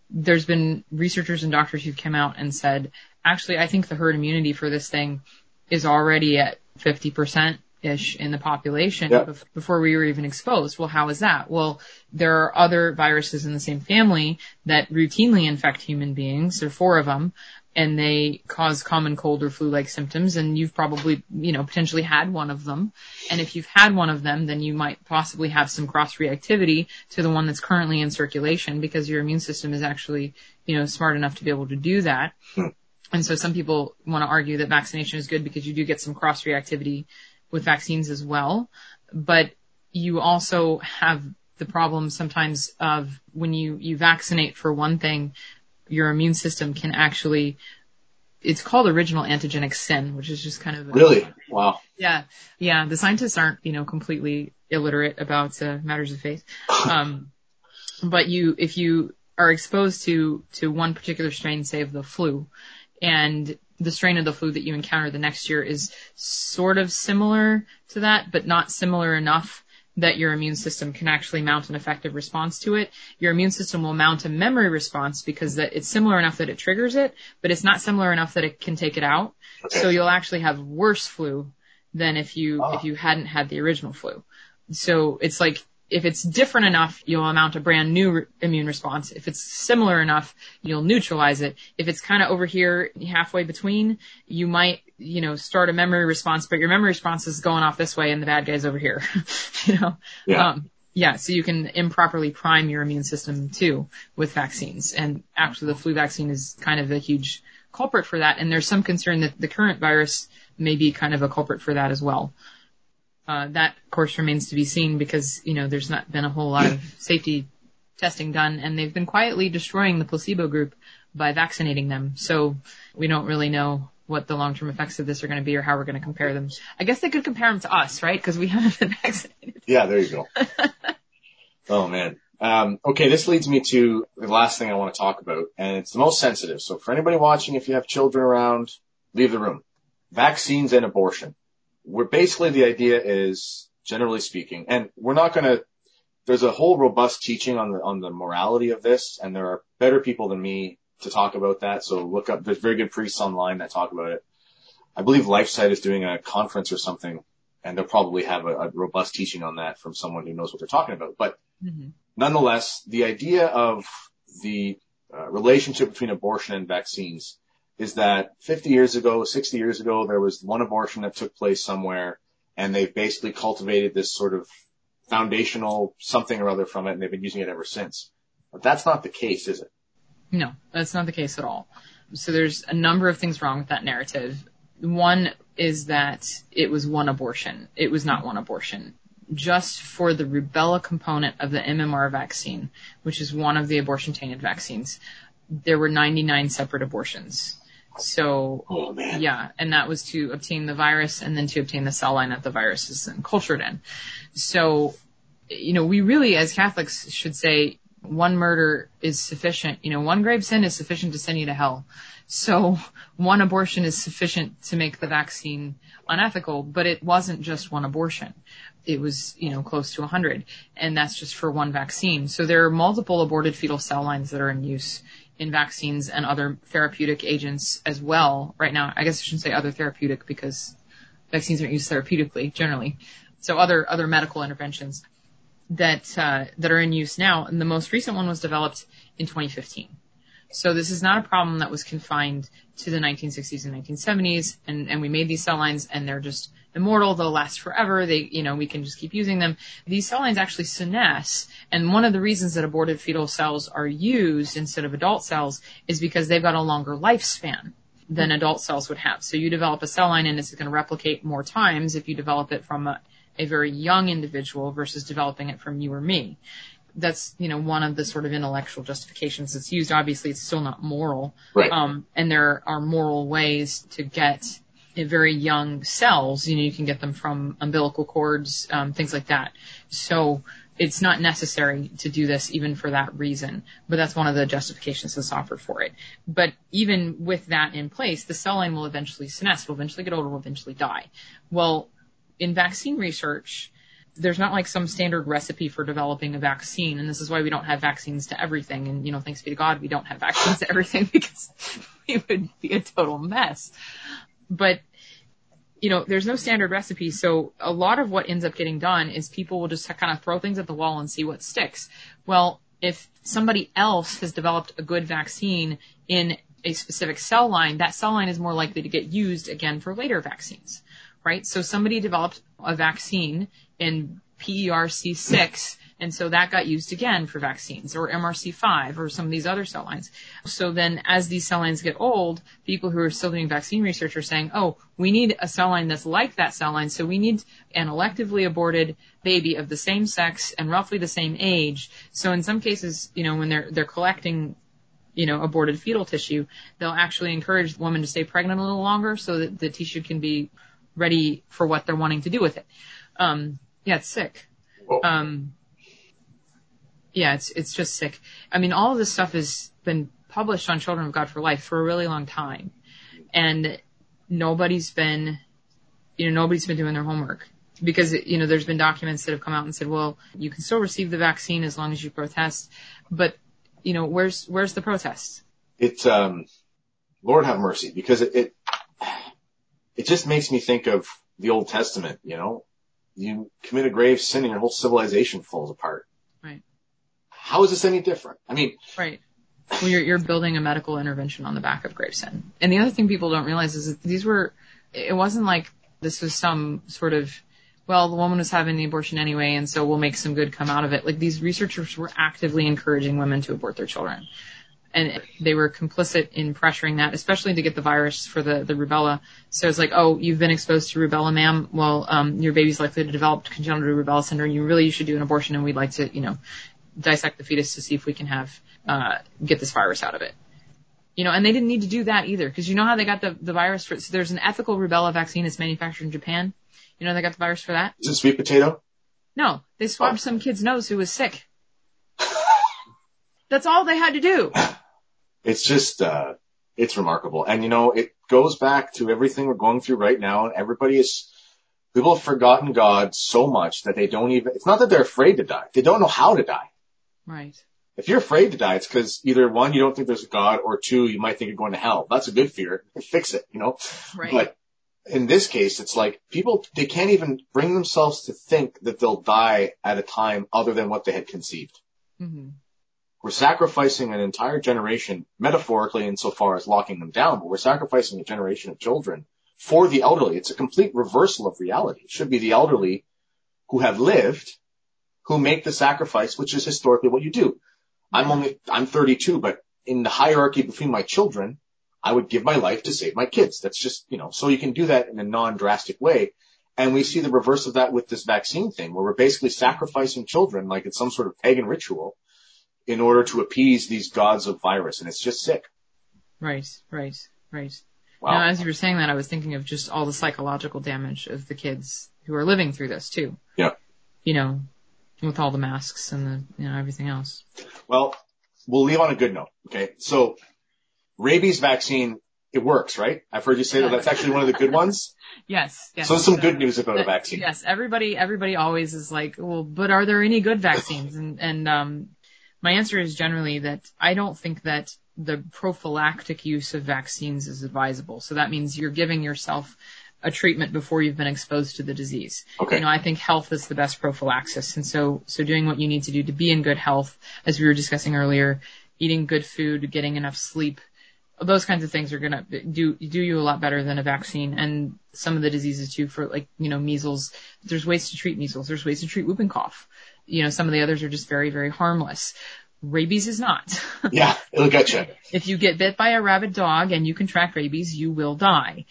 there's been researchers and doctors who've come out and said, actually, I think the herd immunity for this thing is already at 50% ish in the population yeah. before we were even exposed. Well, how is that? Well, there are other viruses in the same family that routinely infect human beings. There are four of them and they cause common cold or flu-like symptoms and you've probably, you know, potentially had one of them. And if you've had one of them, then you might possibly have some cross-reactivity to the one that's currently in circulation because your immune system is actually, you know, smart enough to be able to do that. Hmm. And so some people want to argue that vaccination is good because you do get some cross-reactivity with vaccines as well. But you also have the problem sometimes of when you, you vaccinate for one thing, your immune system can actually it's called original antigenic sin, which is just kind of a, really wow. Yeah, yeah. The scientists aren't you know completely illiterate about uh, matters of faith, (laughs) um, but you if you are exposed to to one particular strain, say of the flu, and the strain of the flu that you encounter the next year is sort of similar to that, but not similar enough that your immune system can actually mount an effective response to it. Your immune system will mount a memory response because that it's similar enough that it triggers it, but it's not similar enough that it can take it out. Okay. So you'll actually have worse flu than if you Oh. if ah. you hadn't had the original flu. So it's like if it's different enough, you'll mount a brand new re- immune response. If it's similar enough, you'll neutralize it. If it's kind of over here halfway between, you might, you know, start a memory response, but your memory response is going off this way and the bad guy's over here. (laughs) you know? Yeah. Um, yeah, so you can improperly prime your immune system too with vaccines. And actually the flu vaccine is kind of a huge culprit for that. And there's some concern that the current virus may be kind of a culprit for that as well. Uh, that of course remains to be seen because, you know, there's not been a whole lot of (clears throat) safety testing done and they've been quietly destroying the placebo group by vaccinating them. So we don't really know what the long-term effects of this are going to be or how we're going to compare them. I guess they could compare them to us, right? Because we (laughs) haven't been vaccinated. Yeah, there you go. (laughs) oh man. Um, okay, this leads me to the last thing I want to talk about, and it's the most sensitive. So for anybody watching, if you have children around, leave the room. Vaccines and abortion. We're basically the idea is, generally speaking, and we're not going to. There's a whole robust teaching on the on the morality of this, and there are better people than me to talk about that. So look up. There's very good priests online that talk about it. I believe LifeSite is doing a conference or something, and they'll probably have a, a robust teaching on that from someone who knows what they're talking about. But Mm-hmm. nonetheless, the idea of the uh, relationship between abortion and vaccines is that 50 years ago, 60 years ago, there was one abortion that took place somewhere, and they've basically cultivated this sort of foundational something or other from it, and they've been using it ever since. But that's not the case, is it? No, that's not the case at all. So there's a number of things wrong with that narrative. One is that it was one abortion. It was not one abortion. Just for the rubella component of the MMR vaccine, which is one of the abortion tainted vaccines, there were 99 separate abortions. So Oh yeah, and that was to obtain the virus and then to obtain the cell line that the virus is then cultured in. So, you know, we really as Catholics should say one murder is sufficient. You know, one grave sin is sufficient to send you to hell. So one abortion is sufficient to make the vaccine unethical, but it wasn't just one abortion. It was, you know, close to a hundred and that's just for one vaccine. So there are multiple aborted fetal cell lines that are in use in vaccines and other therapeutic agents as well right now. I guess I shouldn't say other therapeutic because vaccines aren't used therapeutically generally. So other, other medical interventions that, uh, that are in use now. And the most recent one was developed in 2015. So this is not a problem that was confined to the 1960s and 1970s, and, and we made these cell lines and they're just immortal, they'll last forever, they, you know, we can just keep using them. These cell lines actually senesce, and one of the reasons that aborted fetal cells are used instead of adult cells is because they've got a longer lifespan than adult cells would have. So you develop a cell line and it's going to replicate more times if you develop it from a, a very young individual versus developing it from you or me that's you know one of the sort of intellectual justifications that's used. Obviously, it's still not moral, Right. um, and there are moral ways to get very young cells. You know, you can get them from umbilical cords, um, things like that. So it's not necessary to do this even for that reason, but that's one of the justifications that's offered for it. But even with that in place, the cell line will eventually senesce, will eventually get older, will eventually die. Well, in vaccine research, there's not like some standard recipe for developing a vaccine, and this is why we don't have vaccines to everything. And you know, thanks be to God, we don't have vaccines to everything (laughs) because we would be a total mess. But you know, there's no standard recipe, so a lot of what ends up getting done is people will just kind of throw things at the wall and see what sticks. Well, if somebody else has developed a good vaccine in a specific cell line, that cell line is more likely to get used again for later vaccines, right? So somebody developed a vaccine in E PER.C6, and so that got used again for vaccines, or MRC5, or some of these other cell lines. So then as these cell lines get old, people who are still doing vaccine research are saying, oh, we need a cell line that's like that cell line, so we need an electively aborted baby of the same sex and roughly the same age. So in some cases, you know, when they're, they're collecting you know, aborted fetal tissue, they'll actually encourage the woman to stay pregnant a little longer so that the tissue can be ready for what they're wanting to do with it. Um, yeah, it's sick. Um, yeah, it's it's just sick. I mean, all of this stuff has been published on Children of God for Life for a really long time, and nobody's been, you know, nobody's been doing their homework. because you know there's been documents that have come out and said, well, you can still receive the vaccine as long as you protest, but you know where's where's the protest? It's um, Lord have mercy, because it, it it just makes me think of the Old Testament. You know, you commit a grave sin and your whole civilization falls apart. Right. How is this any different? I mean, Right. Well, you're, you're building a medical intervention on the back of grave sin. And the other thing people don't realize is that these were, it wasn't like this was some sort of, well, the woman was having the abortion anyway, and so we'll make some good come out of it. Like these researchers were actively encouraging women to abort their children. And they were complicit in pressuring that, especially to get the virus for the, the rubella. So it's like, oh, you've been exposed to rubella, ma'am. Well, um, your baby's likely to develop congenital rubella syndrome. You really should do an abortion, and we'd like to, you know, dissect the fetus to see if we can have uh, get this virus out of it. You know, and they didn't need to do that either, because you know how they got the, the virus for, so there's an ethical rubella vaccine that's manufactured in Japan. You know they got the virus for that? is it sweet potato? No, they swabbed some kid's nose who was sick. (laughs) That's all they had to do. (laughs) It's just, uh, it's remarkable. And you know, it goes back to everything we're going through right now and everybody is, people have forgotten God so much that they don't even, it's not that they're afraid to die. They don't know how to die. Right. If you're afraid to die, it's because either one, you don't think there's a God, or two, you might think you're going to hell. That's a good fear. Fix it, you know? Right. But in this case, it's like people, they can't even bring themselves to think that they'll die at a time other than what they had conceived. hmm We're sacrificing an entire generation, metaphorically insofar as locking them down, but we're sacrificing a generation of children for the elderly. It's a complete reversal of reality. It should be the elderly who have lived who make the sacrifice, which is historically what you do. I'm only, I'm 32, but in the hierarchy between my children, I would give my life to save my kids. That's just, you know, so you can do that in a non-drastic way. And we see the reverse of that with this vaccine thing, where we're basically sacrificing children like it's some sort of pagan ritual in order to appease these gods of virus. And it's just sick. Right, right, right. Wow. Now, as you were saying that, I was thinking of just all the psychological damage of the kids who are living through this too. Yeah. You know, with all the masks and the, you know, everything else. Well, we'll leave on a good note. Okay. So rabies vaccine, it works, right? I've heard you say that that's actually one of the good ones. (laughs) Yes, yes. So some good news about a vaccine. Yes, everybody, everybody always is like, well, but are there any good vaccines? And, and, um, my answer is generally that I don't think that the prophylactic use of vaccines is advisable. So that means you're giving yourself a treatment before you've been exposed to the disease. Okay. You know, I think health is the best prophylaxis. And so, so doing what you need to do to be in good health, as we were discussing earlier, eating good food, getting enough sleep, those kinds of things are gonna do do you a lot better than a vaccine. And some of the diseases too, for like you know measles. There's ways to treat measles. There's ways to treat whooping cough. You know, some of the others are just very very harmless. Rabies is not. (laughs) Yeah. It'll get you. if you get bit by a rabid dog and you contract rabies, you will die.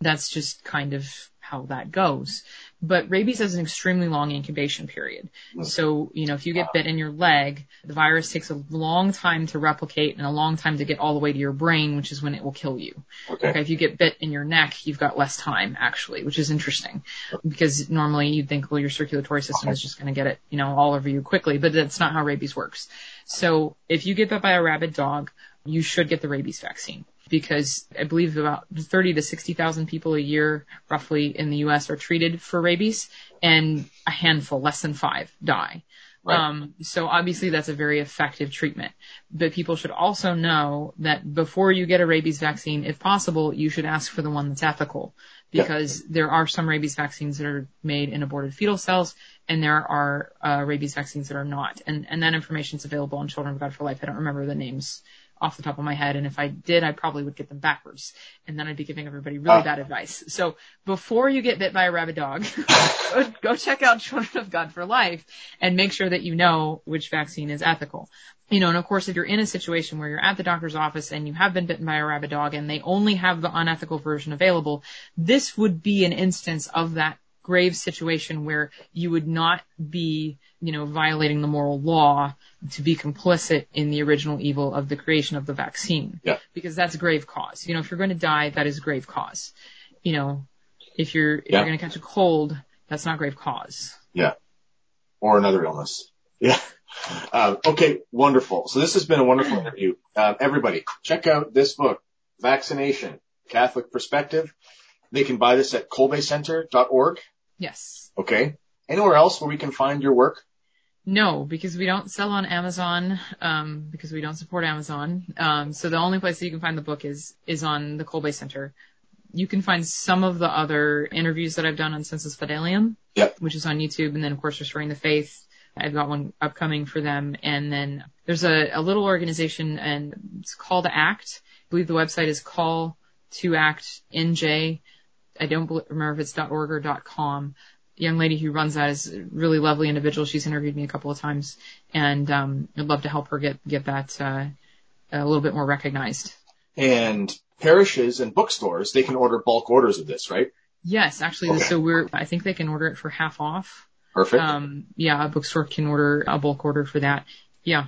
That's just kind of how that goes. But rabies has an extremely long incubation period. Mm. So, you know, if you get bit in your leg, the virus takes a long time to replicate and a long time to get all the way to your brain, which is when it will kill you. Okay. Okay, if you get bit in your neck, you've got less time actually, which is interesting because normally you'd think, well, your circulatory system is just going to get it, you know, all over you quickly, but that's not how rabies works. So if you get bit by a rabid dog, you should get the rabies vaccine because I believe about 30 to 60,000 people a year roughly in the US are treated for rabies and a handful, less than five die. Right. Um, so obviously that's a very effective treatment. But people should also know that before you get a rabies vaccine, if possible, you should ask for the one that's ethical because there are some rabies vaccines that are made in aborted fetal cells and there are uh, rabies vaccines that are not. And, and that information is available on Children of God for Life. I don't remember the names off the top of my head. And if I did, I probably would get them backwards. And then I'd be giving everybody really Ah. bad advice. So before you get bit by a rabid dog, (laughs) go, go check out Children of God for Life and make sure that you know which vaccine is ethical. You know, and of course, if you're in a situation where you're at the doctor's office and you have been bitten by a rabid dog and they only have the unethical version available, this would be an instance of that grave situation where you would not be, you know, violating the moral law to be complicit in the original evil of the creation of the vaccine. Yeah. Because that's a grave cause. You know, if you're going to die, that is a grave cause. You know, if you're, if Yeah. you're going to catch a cold, that's not grave cause. Yeah. Or another illness. (laughs) Yeah. Um, okay. Wonderful. So this has been a wonderful interview. Um, everybody check out this book, Vaccination, Catholic Perspective. They can buy this at kolbecenter.org. Yes. Okay. Anywhere else where we can find your work? No, because we don't sell on Amazon, um, because we don't support Amazon. Um, so the only place that you can find the book is, is on the Kolbe Center. You can find some of the other interviews that I've done on Sensus Fidelium, Yep. which is on YouTube. And then of course Restoring the Faith. I've got one upcoming for them. And then there's a, a little organization and it's called ACT. I believe the website is call to act NJ. I don't remember if it's .org or .com young lady who runs that is a really lovely individual. She's interviewed me a couple of times, and um, I'd love to help her get get that uh, a little bit more recognized. And parishes and bookstores, they can order bulk orders of this, right? Yes, actually, Okay. so we're I think they can order it for half off. Perfect. Um, yeah, a bookstore can order a bulk order for that. Yeah,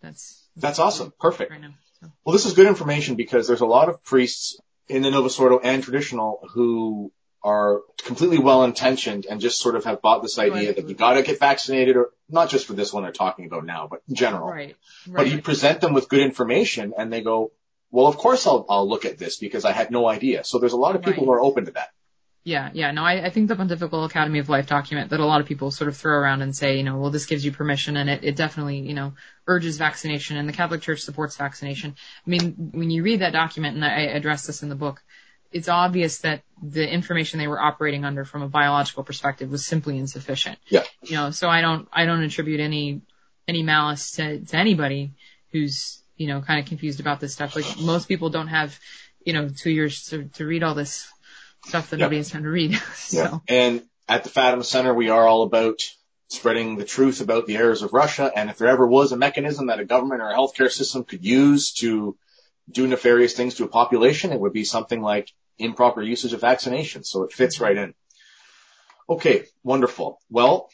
that's That's awesome. Perfect. right now. So. Well, this is good information because there's a lot of priests in the Novus Ordo and traditional who are completely well intentioned and just sort of have bought this idea that you gotta get vaccinated or not just for this one they're talking about now, but in general. Right, But you present them with good information and they go, well, of course I'll, I'll look at this because I had no idea. So there's a lot of people Right. who are open to that. Yeah, yeah. No, I, I think the Pontifical Academy of Life document that a lot of people sort of throw around and say, you know, well, this gives you permission and it, it definitely, you know, urges vaccination and the Catholic Church supports vaccination. I mean, when you read that document, and I address this in the book, it's obvious that the information they were operating under from a biological perspective was simply insufficient. Yeah. You know, so I don't, I don't attribute any, any malice to, to anybody who's, you know, kind of confused about this stuff. Like most people don't have, you know, two years to, to read all this stuff that Yeah. nobody has time to read. (laughs) so. Yeah. And at the Fatima Center, we are all about spreading the truth about the errors of Russia. And if there ever was a mechanism that a government or a healthcare system could use to do nefarious things to a population, it would be something like improper usage of vaccination. So it fits right in. Okay. Wonderful. Well,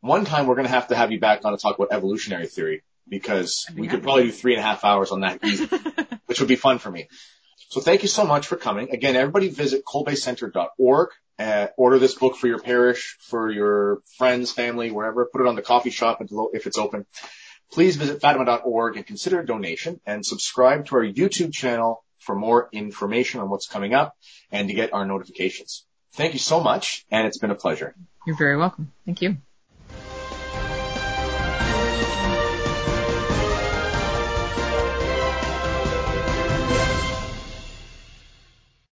one time we're going to have to have you back on to talk about evolutionary theory because we could probably do three and a half hours on that easy (laughs) which would be fun for me. So thank you so much for coming. Again, everybody visit kolbecenter.org, uh, order this book for your parish, for your friends, family, wherever. Put it on the coffee shop if it's open. Please visit fatima.org and consider a donation and subscribe to our YouTube channel for more information on what's coming up and to get our notifications. Thank you so much, and it's been a pleasure. You're very welcome. Thank you.